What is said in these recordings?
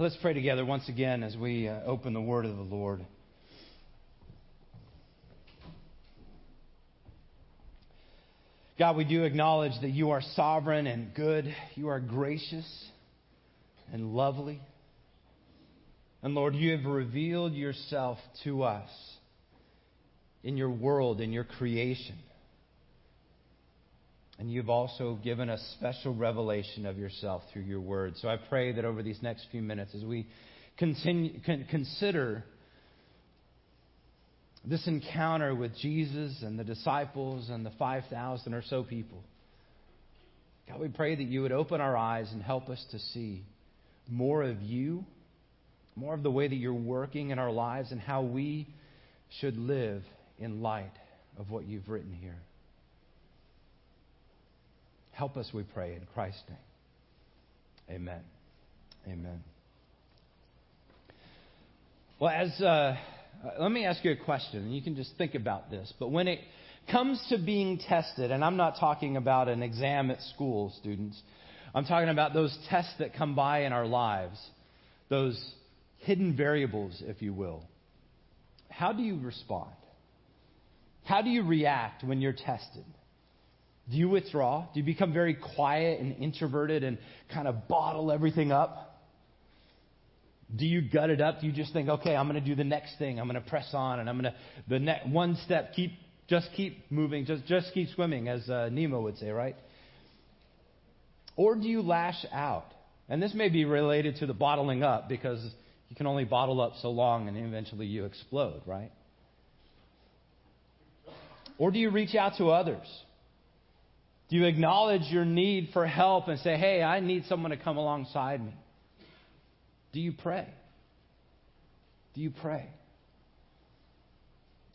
Let's pray together once again as we uh, open the word of the Lord. God, we do acknowledge that you are sovereign and good. You are gracious and lovely. And Lord, you have revealed yourself to us in your world, in your creation. And you've also given us special revelation of yourself through your word. So I pray that over these next few minutes, as we continue, consider this encounter with Jesus and the disciples and the 5,000 or so people, God, we pray that you would open our eyes and help us to see more of you, more of the way that you're working in our lives, and how we should live in light of what you've written here. Help us, we pray, in Christ's name. Amen. Amen. Well, as uh, let me ask you a question, and you can just think about this. But when it comes to being tested, and I'm not talking about an exam at school, students, I'm talking about those tests that come by in our lives, those hidden variables, if you will. How do you respond? How do you react when you're tested? Do you withdraw? Do you become very quiet and introverted and kind of bottle everything up? Do you gut it up? Do you just think, okay, I'm going to do the next thing. I'm going to press on and I'm going to, the next, one step, keep, just keep moving, just, just keep swimming, as uh, Nemo would say, right? Or do you lash out? And this may be related to the bottling up because you can only bottle up so long and eventually you explode, right? Or do you reach out to others? Do you acknowledge your need for help and say, hey, I need someone to come alongside me? Do you pray? Do you pray?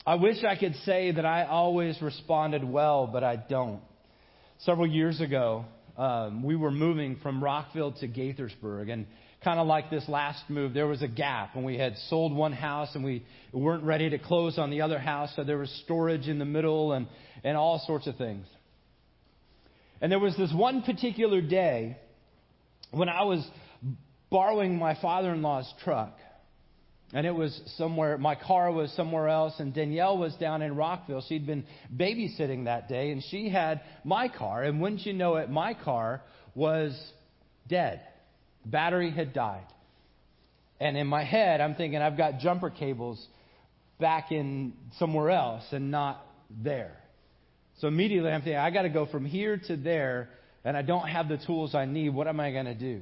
I wish I could say that I always responded well, but I don't. Several years ago, um, we were moving from Rockville to Gaithersburg, and kind of like this last move, there was a gap, and we had sold one house, and we weren't ready to close on the other house, so there was storage in the middle, and and all sorts of things. And there was this one particular day when I was borrowing my father in law's truck. And it was somewhere, my car was somewhere else, and Danielle was down in Rockville. She'd been babysitting that day, and she had my car. And wouldn't you know it, my car was dead. Battery had died. And in my head, I'm thinking, I've got jumper cables back in somewhere else and not there. So immediately I'm thinking, I got to go from here to there, and I don't have the tools I need. What am I going to do?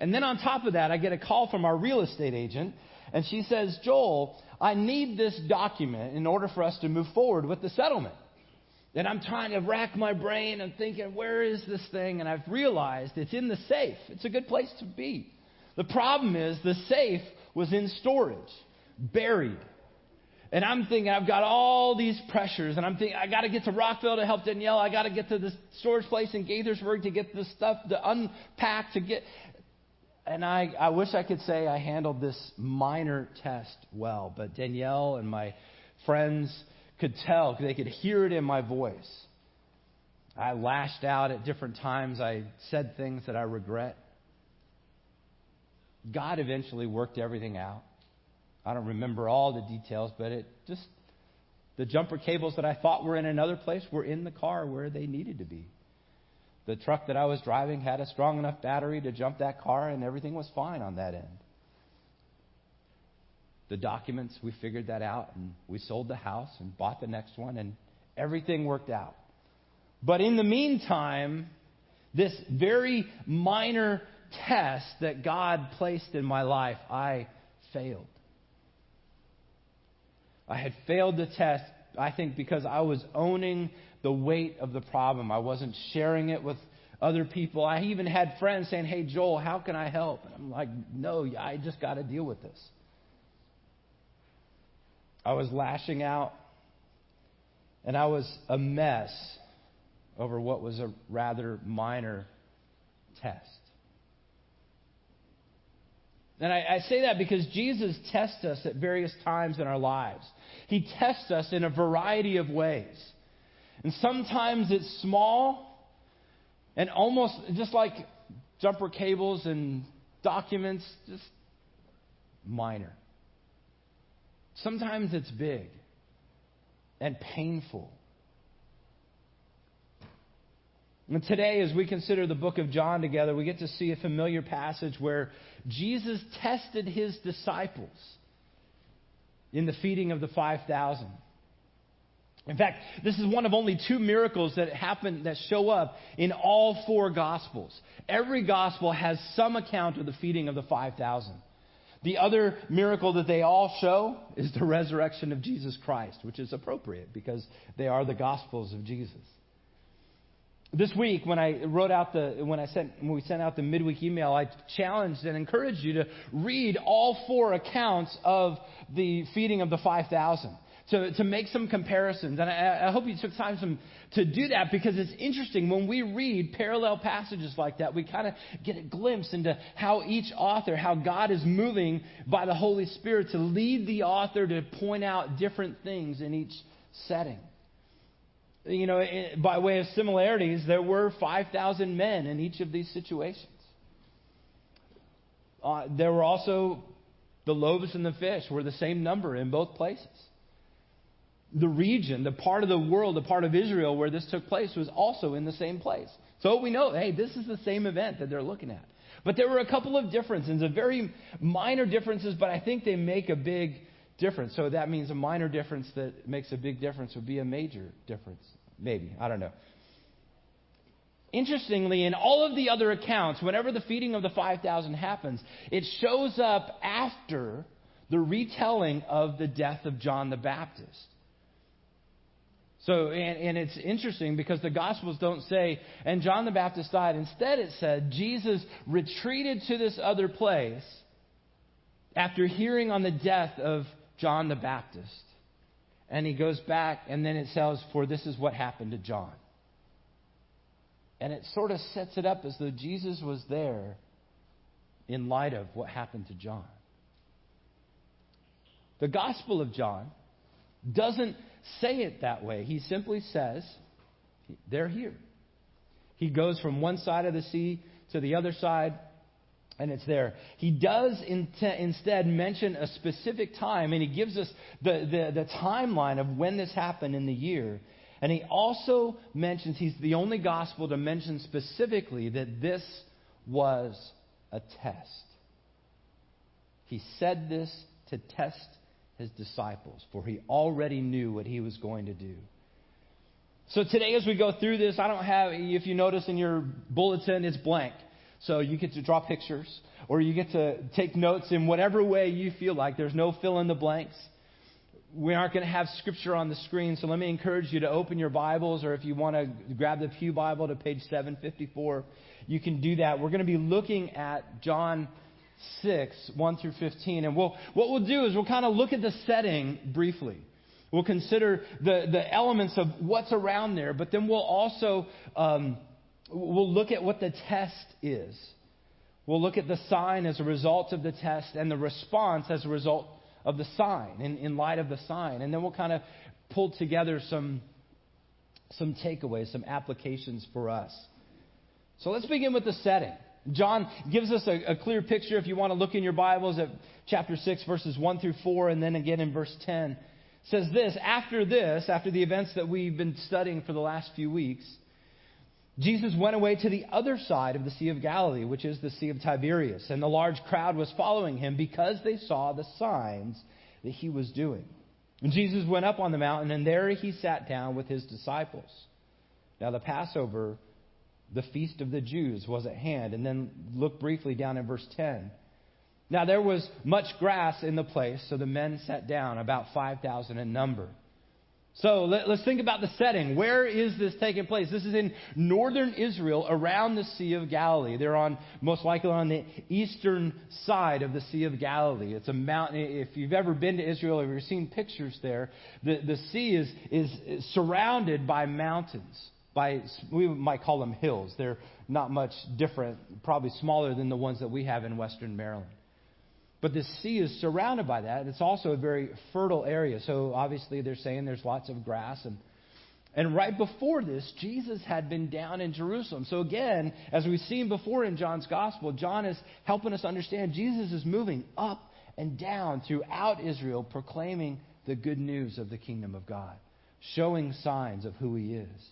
And then on top of that, I get a call from our real estate agent, and she says, Joel, I need this document in order for us to move forward with the settlement. And I'm trying to rack my brain and thinking, where is this thing? And I've realized it's in the safe. It's a good place to be. The problem is the safe was in storage, buried. And I'm thinking, I've got all these pressures, and I'm thinking, I got to get to Rockville to help Danielle. I got to get to the storage place in Gaithersburg to get the stuff to unpack to get. And I, I wish I could say I handled this minor test well, but Danielle and my friends could tell, they could hear it in my voice. I lashed out at different times. I said things that I regret. God eventually worked everything out. I don't remember all the details, but it just, the jumper cables that I thought were in another place were in the car where they needed to be. The truck that I was driving had a strong enough battery to jump that car, and everything was fine on that end. The documents, we figured that out, and we sold the house and bought the next one, and everything worked out. But in the meantime, this very minor test that God placed in my life, I failed. I had failed the test, I think, because I was owning the weight of the problem. I wasn't sharing it with other people. I even had friends saying, Hey, Joel, how can I help? And I'm like, No, I just got to deal with this. I was lashing out, and I was a mess over what was a rather minor test. And I, I, say that because Jesus tests us at various times in our lives. He tests us in a variety of ways. And sometimes it's small and almost just like jumper cables and documents, just minor. Sometimes it's big and painful. And today, as we consider the book of John together, we get to see a familiar passage where Jesus tested his disciples in the feeding of the 5,000. In fact, this is one of only two miracles that happen that show up in all four gospels. Every gospel has some account of the feeding of the 5,000. The other miracle that they all show is the resurrection of Jesus Christ, which is appropriate because they are the gospels of Jesus. This week, when I wrote out the when I sent when we sent out the midweek email, I challenged and encouraged you to read all four accounts of the feeding of the five thousand to, to make some comparisons. And I, I hope you took time some, to do that because it's interesting. When we read parallel passages like that, we kind of get a glimpse into how each author, how God is moving by the Holy Spirit to lead the author to point out different things in each setting. You know, by way of similarities, there were 5,000 men in each of these situations. Uh, there were also the loaves and the fish were the same number in both places the region, the part of the world, the part of Israel where this took place was also in the same place. So we know, hey, this is the same event that they're looking at. But there were a couple of differences, a very minor differences, but I think they make a big difference. So that means a minor difference that makes a big difference would be a major difference. Maybe. I don't know. Interestingly, in all of the other accounts, whenever the feeding of the 5,000 happens, it shows up after the retelling of the death of John the Baptist. So, and, and it's interesting because the Gospels don't say, and John the Baptist died. Instead, it said, Jesus retreated to this other place after hearing on the death of John the Baptist. And he goes back, and then it says, For this is what happened to John. And it sort of sets it up as though Jesus was there in light of what happened to John. The Gospel of John doesn't say it that way. He simply says, they're here. He goes from one side of the sea to the other side, and it's there. He does instead mention a specific time, and he gives us the, the, the timeline of when this happened in the year. And he also mentions, he's the only gospel to mention specifically that this was a test. He said this to test his disciples, for he already knew what he was going to do. So today, as we go through this, I don't have, if you notice in your bulletin, it's blank. So you get to draw pictures, or you get to take notes in whatever way you feel like. There's no fill in the blanks. We aren't going to have scripture on the screen, so let me encourage you to open your Bibles, or if you want to grab the Pew Bible to page 754, you can do that. We're going to be looking at John 6, 1 through 15. And we'll, what we'll do is we'll kind of look at the setting briefly. We'll consider the, the elements of what's around there, but then we'll also um, we'll look at what the test is. We'll look at the sign as a result of the test and the response as a result of the sign, in, in light of the sign. And then we'll kind of pull together some, some takeaways, some applications for us. So let's begin with the setting. John gives us a, a, clear picture if you want to look in your Bibles at chapter 6, verses 1 through 4, and then again in verse 10. It says this After this, after the events that we've been studying for the last few weeks, Jesus went away to the other side of the Sea of Galilee, which is the Sea of Tiberias, and the large crowd was following him because they saw the signs that he was doing. And Jesus went up on the mountain, and there he sat down with his disciples. Now, the Passover the feast of the Jews was at hand. And then look briefly down in verse 10. Now there was much grass in the place, so the men sat down, about 5,000 in number. So let, us think about the setting. Where is this taking place? This is in northern Israel around the Sea of Galilee. They're on, most likely on the eastern side of the Sea of Galilee. It's a mountain. If you've ever been to Israel or you've seen pictures there, the, the sea is, is surrounded by mountains by, we might call them hills. They're not much different, probably smaller than the ones that we have in western Maryland. But the sea is surrounded by that. It's also a very fertile area. So obviously they're saying there's lots of grass and and right before this, Jesus had been down in Jerusalem. So again, as we've seen before in John's gospel, John is helping us understand Jesus is moving up and down throughout Israel, proclaiming the good news of the kingdom of God, showing signs of who he is.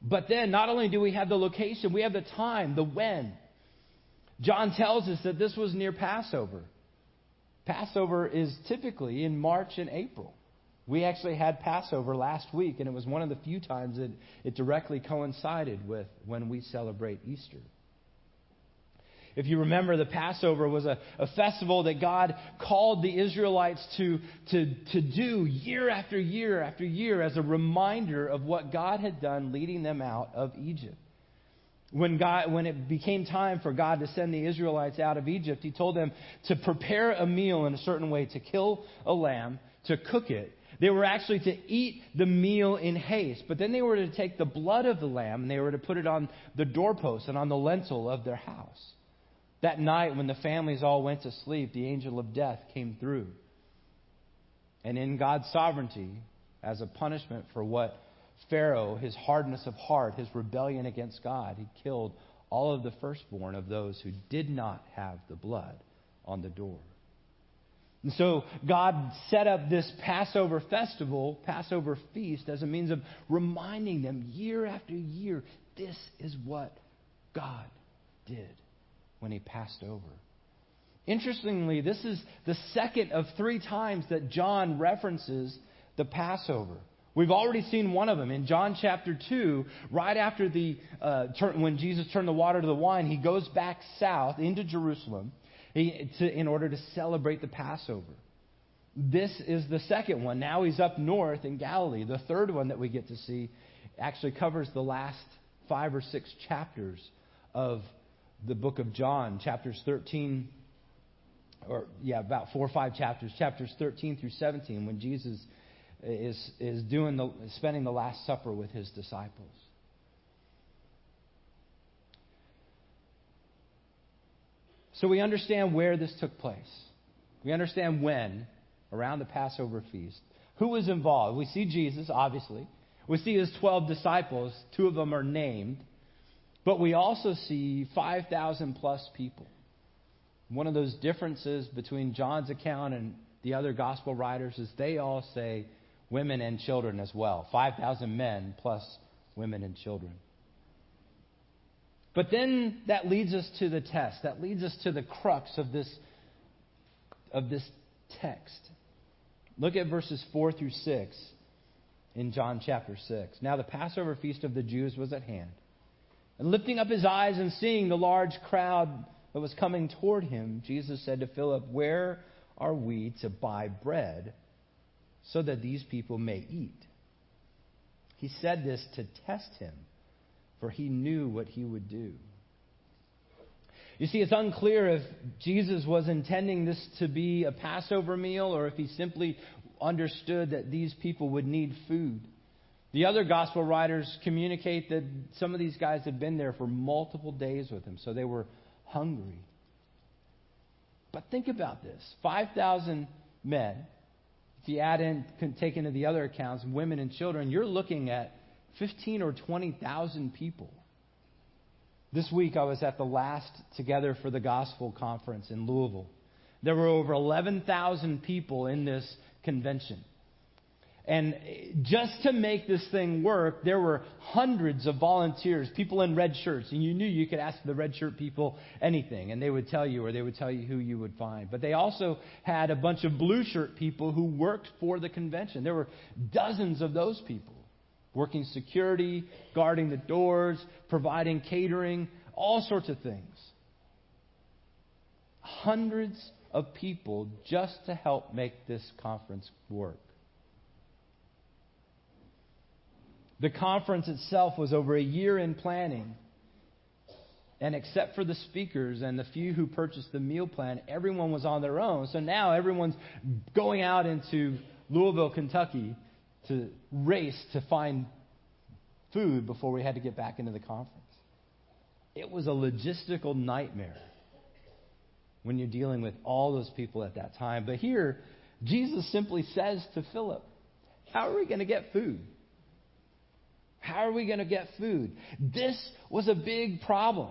But then, not only do we have the location, we have the time, the when. John tells us that this was near Passover. Passover is typically in March and April. We actually had Passover last week, and it was one of the few times that it directly coincided with when we celebrate Easter. If you remember, the Passover was a, a festival that God called the Israelites to, to, to do year after year after year as a reminder of what God had done leading them out of Egypt. When, God, when it became time for God to send the Israelites out of Egypt, He told them to prepare a meal in a certain way, to kill a lamb, to cook it. They were actually to eat the meal in haste, but then they were to take the blood of the lamb and they were to put it on the doorpost and on the lintel of their house. That night, when the families all went to sleep, the angel of death came through. And in God's sovereignty, as a punishment for what Pharaoh, his hardness of heart, his rebellion against God, he killed all of the firstborn of those who did not have the blood on the door. And so God set up this Passover festival, Passover feast, as a means of reminding them year after year this is what God did when he passed over. Interestingly, this is the second of three times that John references the Passover. We've already seen one of them in John chapter 2, right after the, uh, turn, when Jesus turned the water to the wine, he goes back south into Jerusalem he, to, in order to celebrate the Passover. This is the second one. Now he's up north in Galilee. The third one that we get to see actually covers the last five or six chapters of the book of John, chapters 13, or yeah, about four or five chapters, chapters 13 through 17, when Jesus is, is doing the, spending the Last Supper with his disciples. So we understand where this took place. We understand when, around the Passover feast. Who was involved? We see Jesus, obviously. We see his 12 disciples. Two of them are named. But we also see 5,000 plus people. One of those differences between John's account and the other gospel writers is they all say women and children as well 5,000 men plus women and children. But then that leads us to the test. That leads us to the crux of this, of this text. Look at verses 4 through 6 in John chapter 6. Now, the Passover feast of the Jews was at hand. And lifting up his eyes and seeing the large crowd that was coming toward him, Jesus said to Philip, Where are we to buy bread so that these people may eat? He said this to test him, for he knew what he would do. You see, it's unclear if Jesus was intending this to be a Passover meal or if he simply understood that these people would need food. The other gospel writers communicate that some of these guys had been there for multiple days with him, so they were hungry. But think about this 5,000 men. If you add in, take into the other accounts, women and children, you're looking at 15 or 20,000 people. This week I was at the last Together for the Gospel conference in Louisville. There were over 11,000 people in this convention. And just to make this thing work, there were hundreds of volunteers, people in red shirts, and you knew you could ask the red shirt people anything, and they would tell you, or they would tell you who you would find. But they also had a bunch of blue shirt people who worked for the convention. There were dozens of those people working security, guarding the doors, providing catering, all sorts of things. Hundreds of people just to help make this conference work. The conference itself was over a year in planning. And except for the speakers and the few who purchased the meal plan, everyone was on their own. So now everyone's going out into Louisville, Kentucky to race to find food before we had to get back into the conference. It was a logistical nightmare when you're dealing with all those people at that time. But here, Jesus simply says to Philip, How are we going to get food? How are we going to get food? This was a big problem.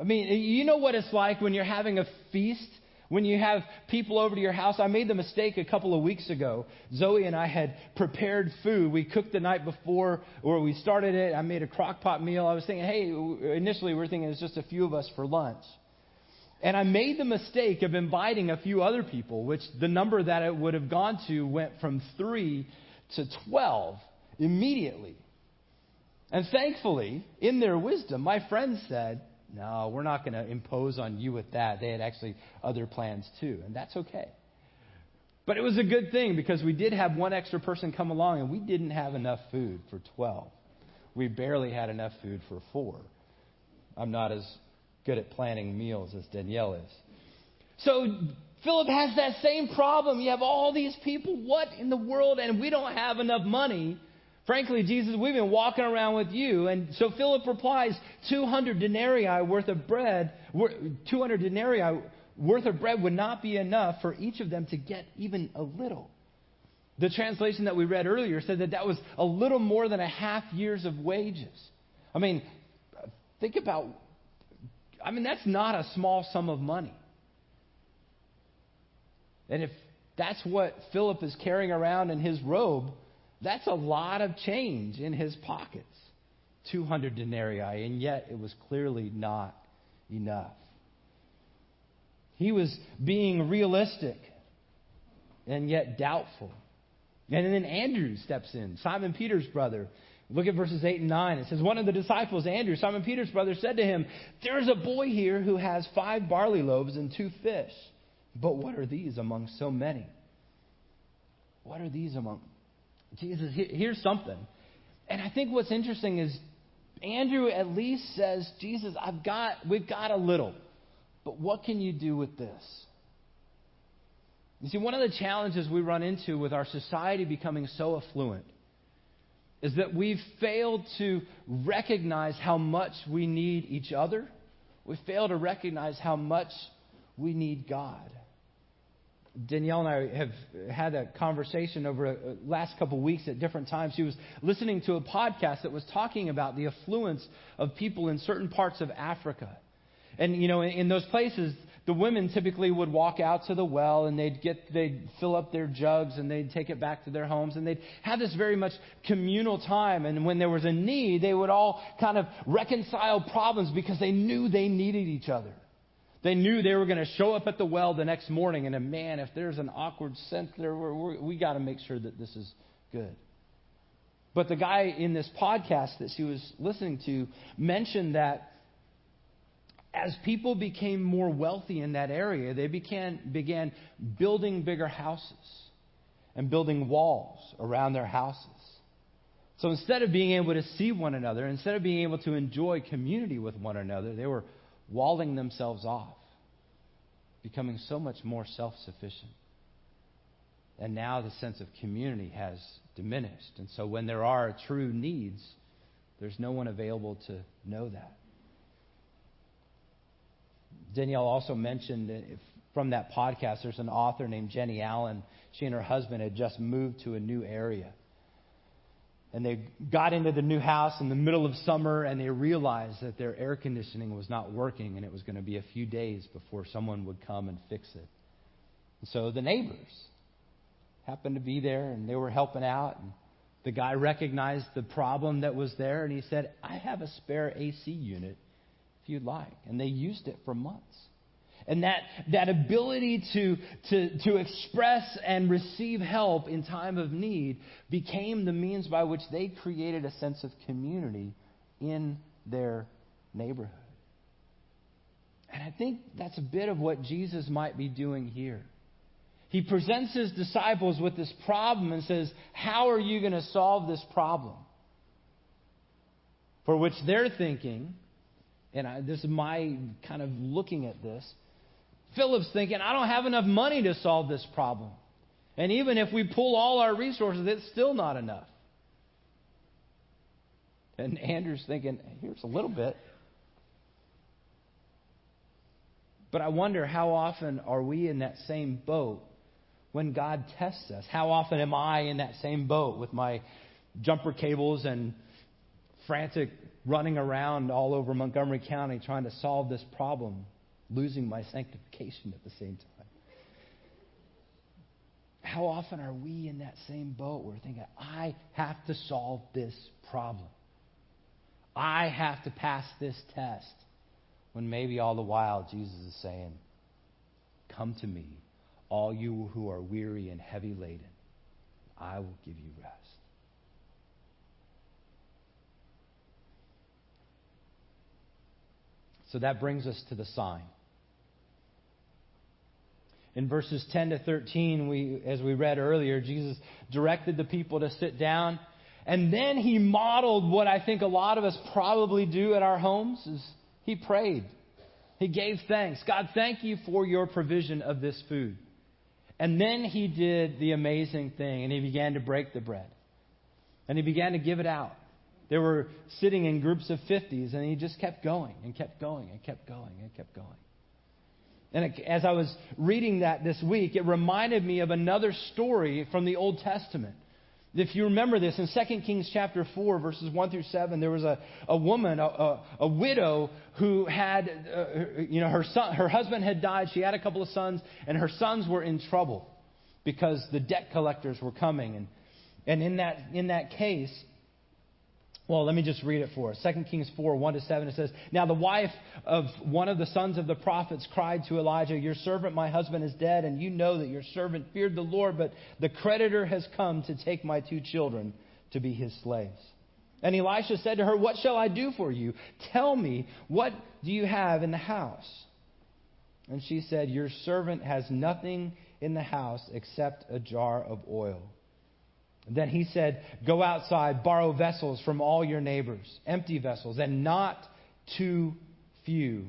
I mean, you know what it's like when you're having a feast When you have people over to your house, I made the mistake a couple of weeks ago. Zoe and I had prepared food. We cooked the night before, or we started it. I made a crock pot meal. I was thinking, hey, initially we were thinking it was just a few of us for lunch. And I made the mistake of inviting a few other people, which the number that it would have gone to went from three to 12 immediately. And thankfully, in their wisdom, my friends said, no, we're not going to impose on you with that. They had actually other plans too, and that's okay. But it was a good thing because we did have one extra person come along and we didn't have enough food for 12. We barely had enough food for four. I'm not as good at planning meals as Danielle is. So Philip has that same problem. You have all these people. What in the world? And we don't have enough money Frankly, Jesus, we've been walking around with you. And so Philip replies, 200 denarii worth of bread, 200 denarii worth of bread would not be enough for each of them to get even a little. The translation that we read earlier said that that was a little more than a half year's of wages. I mean, think about, I mean, that's not a small sum of money. And if that's what Philip is carrying around in his robe, that's a lot of change in his pockets 200 denarii, and yet it was clearly not enough. He was being realistic and yet doubtful. And then Andrew steps in, Simon Peter's brother. Look at verses 8 and 9. It says, One of the disciples, Andrew, Simon Peter's brother, said to him, There is a boy here who has five barley loaves and two fish. But what are these among so many? What are these among Jesus, here's something. And I think what's interesting is Andrew at least says, Jesus, I've got, we've got a little, but what can you do with this? You see, one of the challenges we run into with our society becoming so affluent is that we've failed to recognize how much we need each other. We fail to recognize how much we need God. Danielle and I have had a conversation over the last couple of weeks at different times. She was listening to a podcast that was talking about the affluence of people in certain parts of Africa. And, you know, in, in those places, the women typically would walk out to the well and they'd get, they'd fill up their jugs and they'd take it back to their homes and they'd have this very much communal time. And when there was a need, they would all kind of reconcile problems because they knew they needed each other. They knew they were going to show up at the well the next morning, and a man, if there's an awkward scent there, we're, we're, we got to make sure that this is good. But the guy in this podcast that she was listening to mentioned that as people became more wealthy in that area, they began, began building bigger houses and building walls around their houses. So instead of being able to see one another, instead of being able to enjoy community with one another, they were walling themselves off, becoming so much more self sufficient. And now the sense of community has diminished. And so when there are true needs, there's no one available to know that. Danielle also mentioned from that podcast, there's an author named Jennie Allen. She and her husband had just moved to a new area. And they got into the new house in the middle of summer and they realized that their air conditioning was not working and it was going to be a few days before someone would come and fix it. And so the neighbors happened to be there and they were helping out. And the guy recognized the problem that was there and he said, I have a spare AC unit if you'd like. And they used it for months. And that, that ability to, to, to express and receive help in time of need became the means by which they created a sense of community in their neighborhood. And I think that's a bit of what Jesus might be doing here. He presents his disciples with this problem and says, How are you going to solve this problem? For which they're thinking, and I, this is my kind of looking at this, Philip's thinking, I don't have enough money to solve this problem. And even if we pull all our resources, it's still not enough. And Andrew's thinking, here's a little bit. But I wonder how often are we in that same boat when God tests us? How often am I in that same boat with my jumper cables and frantic running around all over Montgomery County trying to solve this problem? Losing my sanctification at the same time. How often are we in that same boat where we're thinking, I have to solve this problem? I have to pass this test. When maybe all the while Jesus is saying, Come to me, all you who are weary and heavy laden. I will give you rest. So that brings us to the sign. In verses 10 to 13, we, as we read earlier, Jesus directed the people to sit down. And then he modeled what I think a lot of us probably do at our homes is he prayed. He gave thanks. God, thank you for your provision of this food. And then he did the amazing thing, and he began to break the bread. And he began to give it out. They were sitting in groups of 50s, and he just kept going and kept going and kept going and kept going. And as I was reading that this week, it reminded me of another story from the Old Testament. If you remember this, in 2 Kings chapter 4, verses 1 through 7, there was a, a woman, a, a, a widow, who had, uh, you know, her, son, her husband had died. She had a couple of sons, and her sons were in trouble because the debt collectors were coming. And, and in, that, in that case, well, let me just read it for us. 2 Kings 4, 1 to 7, it says, Now the wife of one of the sons of the prophets cried to Elijah, Your servant, my husband, is dead, and you know that your servant feared the Lord, but the creditor has come to take my two children to be his slaves. And Elisha said to her, What shall I do for you? Tell me, what do you have in the house? And she said, Your servant has nothing in the house except a jar of oil. Then he said, Go outside, borrow vessels from all your neighbors, empty vessels, and not too few.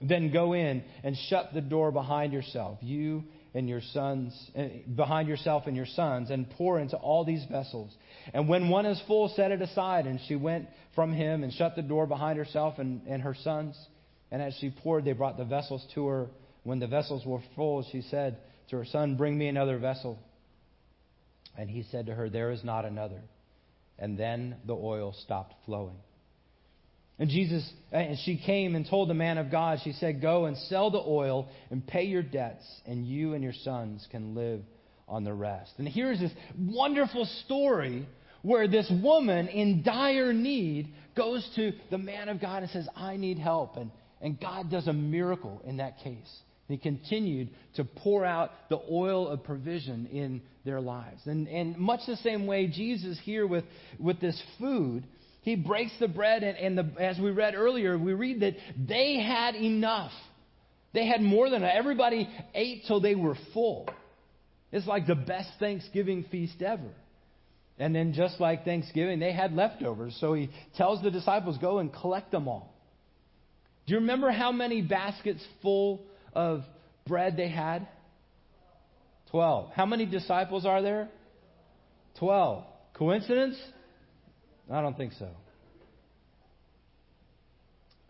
Then go in and shut the door behind yourself, you and your sons, eh, behind yourself and your sons, and pour into all these vessels. And when one is full, set it aside. And she went from him and shut the door behind herself and, and her sons. And as she poured, they brought the vessels to her. When the vessels were full, she said to her son, Bring me another vessel. And he said to her, There is not another. And then the oil stopped flowing. And Jesus, and she came and told the man of God, she said, Go and sell the oil and pay your debts, and you and your sons can live on the rest. And here's this wonderful story where this woman in dire need goes to the man of God and says, I need help. And, and God does a miracle in that case. He continued to pour out the oil of provision in their lives. And, and much the same way, Jesus here with, with this food, he breaks the bread, and, and the, as we read earlier, we read that they had enough. They had more than everybody ate till they were full. It's like the best Thanksgiving feast ever. And then, just like Thanksgiving, they had leftovers. So he tells the disciples, Go and collect them all. Do you remember how many baskets full of bread they had? Twelve. How many disciples are there? Twelve. Coincidence? I don't think so.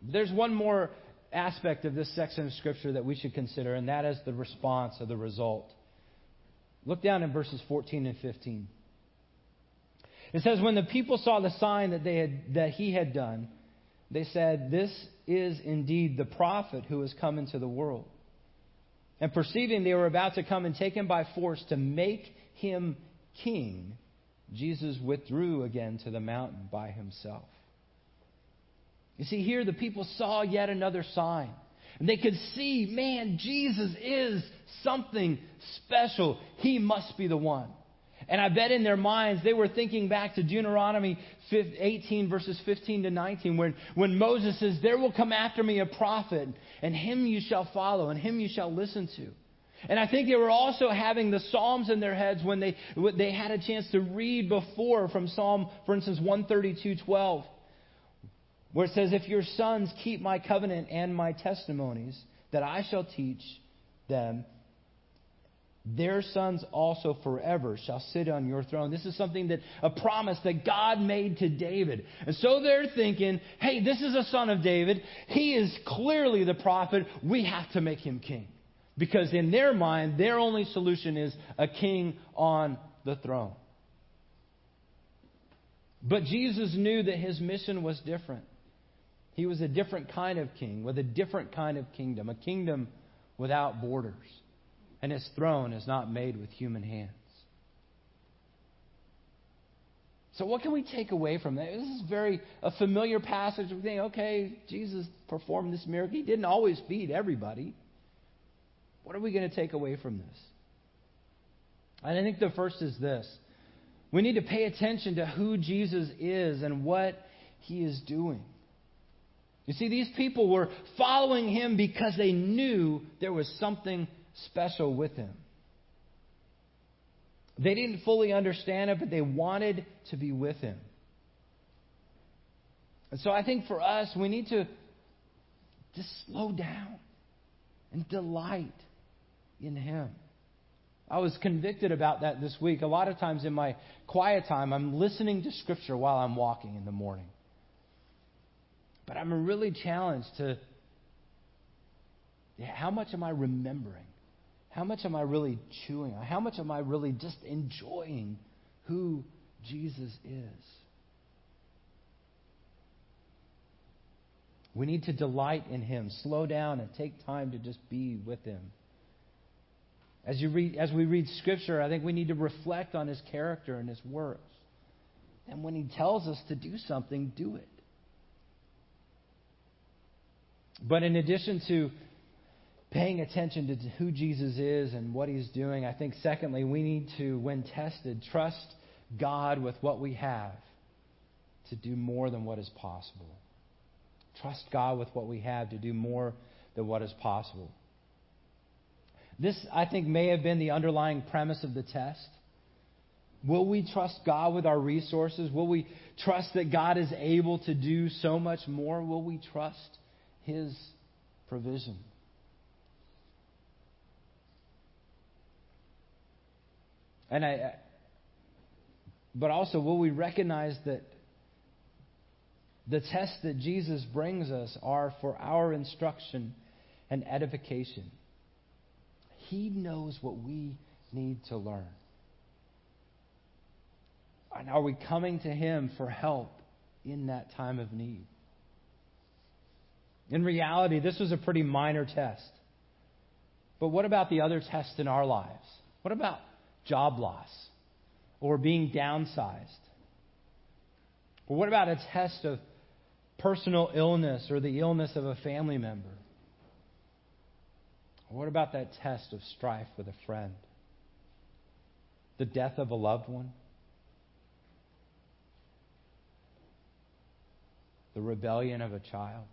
There's one more aspect of this section of Scripture that we should consider, and that is the response or the result. Look down in verses 14 and 15. It says, When the people saw the sign that, they had, that he had done, they said, This is indeed the prophet who has come into the world. And perceiving they were about to come and take him by force to make him king, Jesus withdrew again to the mountain by himself. You see, here the people saw yet another sign. And they could see, man, Jesus is something special. He must be the one. And I bet in their minds they were thinking back to Deuteronomy 18, verses 15 to 19, when, when Moses says, There will come after me a prophet, and him you shall follow, and him you shall listen to. And I think they were also having the Psalms in their heads when they, they had a chance to read before from Psalm, for instance, 132 12, where it says, If your sons keep my covenant and my testimonies, that I shall teach them, their sons also forever shall sit on your throne. This is something that, a promise that God made to David. And so they're thinking, hey, this is a son of David. He is clearly the prophet. We have to make him king. Because in their mind, their only solution is a king on the throne. But Jesus knew that his mission was different. He was a different kind of king with a different kind of kingdom, a kingdom without borders. And his throne is not made with human hands. So, what can we take away from that? This is very a familiar passage. We think, okay, Jesus performed this miracle. He didn't always feed everybody. What are we going to take away from this? And I think the first is this we need to pay attention to who Jesus is and what he is doing. You see, these people were following him because they knew there was something special with him. They didn't fully understand it, but they wanted to be with him. And so I think for us, we need to just slow down and delight in him. I was convicted about that this week. A lot of times in my quiet time, I'm listening to Scripture while I'm walking in the morning. But I'm really challenged to yeah, how much am I remembering? How much am I really chewing? How much am I really just enjoying who Jesus is? We need to delight in Him, slow down, and take time to just be with Him. As, you read, as we read Scripture, I think we need to reflect on His character and His works. And when He tells us to do something, do it. But in addition to paying attention to who Jesus is and what he's doing, I think, secondly, we need to, when tested, trust God with what we have to do more than what is possible. Trust God with what we have to do more than what is possible. This, I think, may have been the underlying premise of the test. Will we trust God with our resources? Will we trust that God is able to do so much more? Will we trust His provision? And I, but also, will we recognize that the tests that Jesus brings us are for our instruction and edification? He knows what we need to learn. And are we coming to Him for help in that time of need? In reality, this was a pretty minor test. But what about the other tests in our lives? What about job loss or being downsized? Or what about a test of personal illness or the illness of a family member? Or what about that test of strife with a friend? The death of a loved one? The rebellion of a child?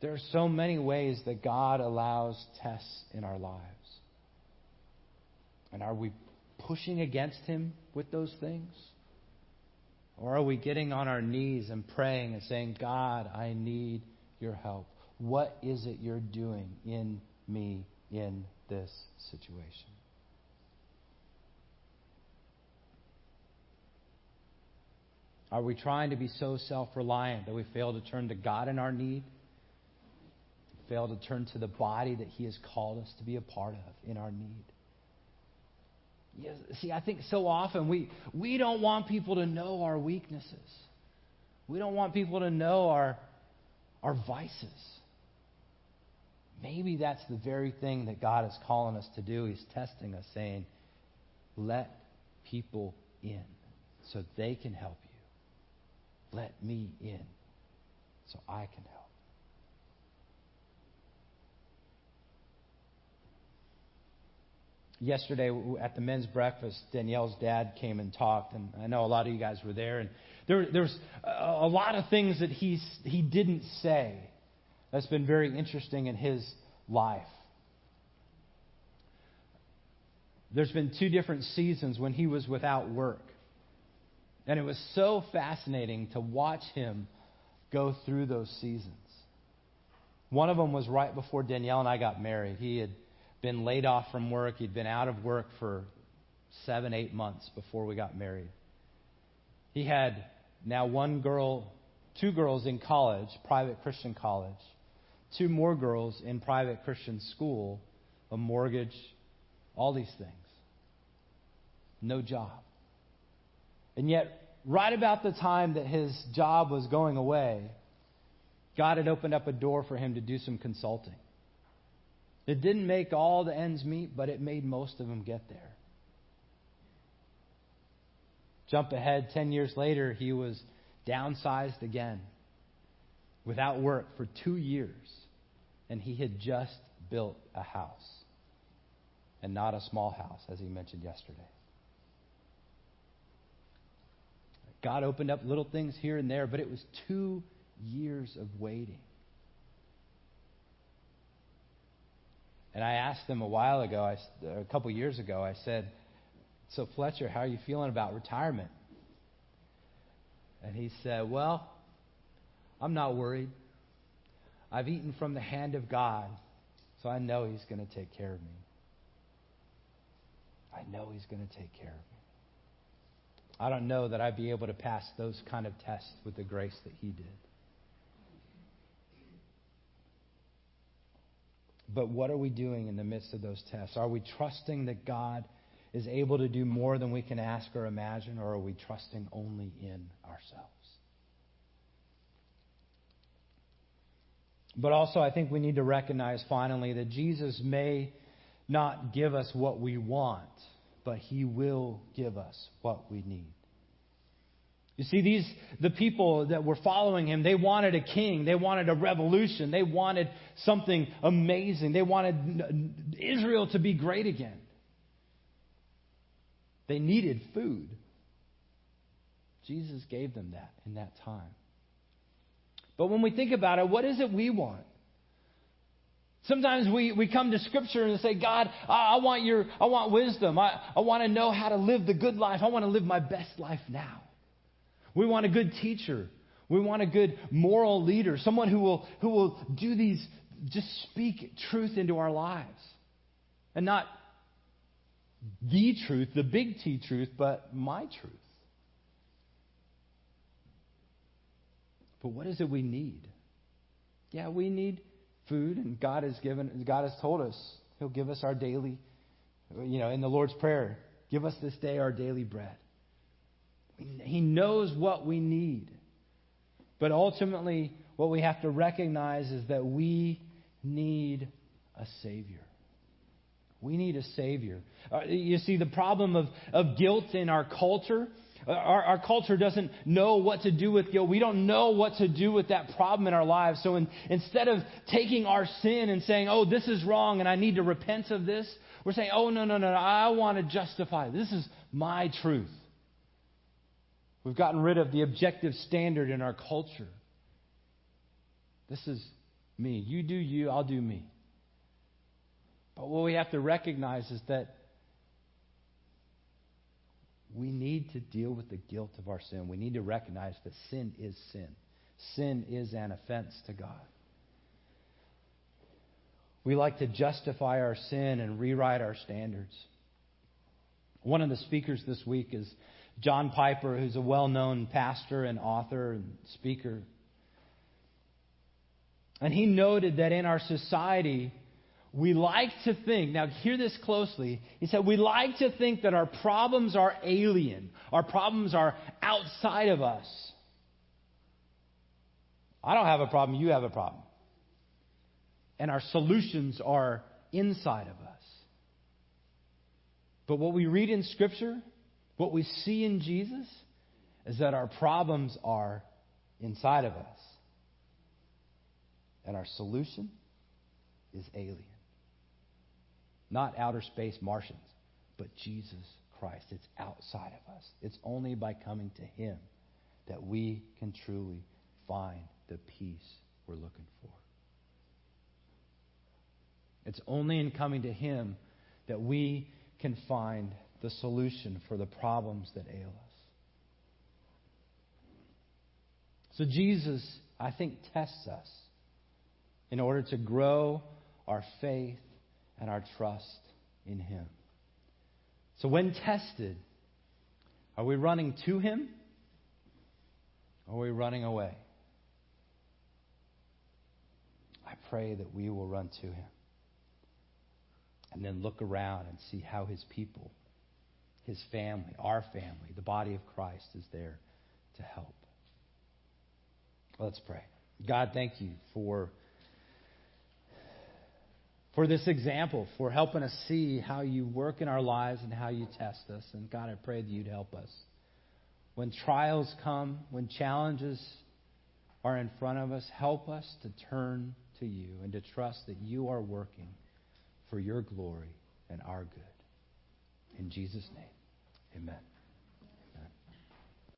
There are so many ways that God allows tests in our lives. And are we pushing against Him with those things? Or are we getting on our knees and praying and saying, God, I need your help? What is it you're doing in me in this situation? Are we trying to be so self reliant that we fail to turn to God in our need? Fail to turn to the body that He has called us to be a part of in our need? See, I think so often we, we don't want people to know our weaknesses. We don't want people to know our, our vices. Maybe that's the very thing that God is calling us to do. He's testing us, saying, Let people in so they can help you. Let me in so I can help. Yesterday at the men's breakfast, Danielle's dad came and talked, and I know a lot of you guys were there. And there, there's a, lot of things that he's, he didn't say that's been very interesting in his life. There's been two different seasons when he was without work. And it was so fascinating to watch him go through those seasons. One of them was right before Danielle and I got married. He had been laid off from work. He'd been out of work for seven, eight months before we got married. He had now one girl, two girls in college, private Christian college, two more girls in private Christian school, a mortgage, all these things. No job. And yet, right about the time that his job was going away, God had opened up a door for him to do some consulting. It didn't make all the ends meet, but it made most of them get there. Jump ahead 10 years later, he was downsized again, without work for two years, and he had just built a house. And not a small house, as he mentioned yesterday. God opened up little things here and there, but it was two years of waiting. And I asked him a while ago, I, a couple years ago, I said, So, Fletcher, how are you feeling about retirement? And he said, Well, I'm not worried. I've eaten from the hand of God, so I know He's going to take care of me. I know He's going to take care of me. I don't know that I'd be able to pass those kind of tests with the grace that He did. But what are we doing in the midst of those tests? Are we trusting that God is able to do more than we can ask or imagine, or are we trusting only in ourselves? But also, I think we need to recognize finally that Jesus may not give us what we want, but he will give us what we need. You see, these the people that were following him, they wanted a king, they wanted a revolution, they wanted something amazing. They wanted Israel to be great again. They needed food. Jesus gave them that in that time. But when we think about it, what is it we want? Sometimes we, we come to Scripture and say, God, I, I want your I want wisdom. I, I want to know how to live the good life. I want to live my best life now. We want a good teacher. We want a good moral leader, someone who will who will do these just speak truth into our lives. And not the truth, the big T truth, but my truth. But what is it we need? Yeah, we need food, and God has given, God has told us He'll give us our daily, you know, in the Lord's Prayer, give us this day our daily bread. He knows what we need. But ultimately, what we have to recognize is that we need a Savior. We need a Savior. Uh, you see, the problem of, of guilt in our culture our, our, culture doesn't know what to do with guilt. We don't know what to do with that problem in our lives. So in, instead of taking our sin and saying, oh, this is wrong and I need to repent of this, we're saying, oh, no, no, no, no I want to justify. This is my truth. We've gotten rid of the objective standard in our culture. This is me. You do you, I'll do me. But what we have to recognize is that we need to deal with the guilt of our sin. We need to recognize that sin is sin. Sin is an offense to God. We like to justify our sin and rewrite our standards. One of the speakers this week is John Piper, who's a well known pastor and author and speaker. And he noted that in our society, we like to think, now hear this closely. He said, we like to think that our problems are alien, our problems are outside of us. I don't have a problem, you have a problem. And our solutions are inside of us. But what we read in Scripture, what we see in Jesus, is that our problems are inside of us. And our solution is alien. Not outer space Martians, but Jesus Christ. It's outside of us. It's only by coming to Him that we can truly find the peace we're looking for. It's only in coming to Him that we can find the solution for the problems that ail us. So, Jesus, I think, tests us in order to grow our faith and our trust in Him. So, when tested, are we running to Him or are we running away? I pray that we will run to Him and then look around and see how His people, His family, our family, the body of Christ is there to help. Let's pray. God, thank you for for this example, for helping us see how you work in our lives and how you test us. And God, I pray that you'd help us. When trials come, when challenges are in front of us, help us to turn to you and to trust that you are working for your glory and our good. In Jesus' name, amen.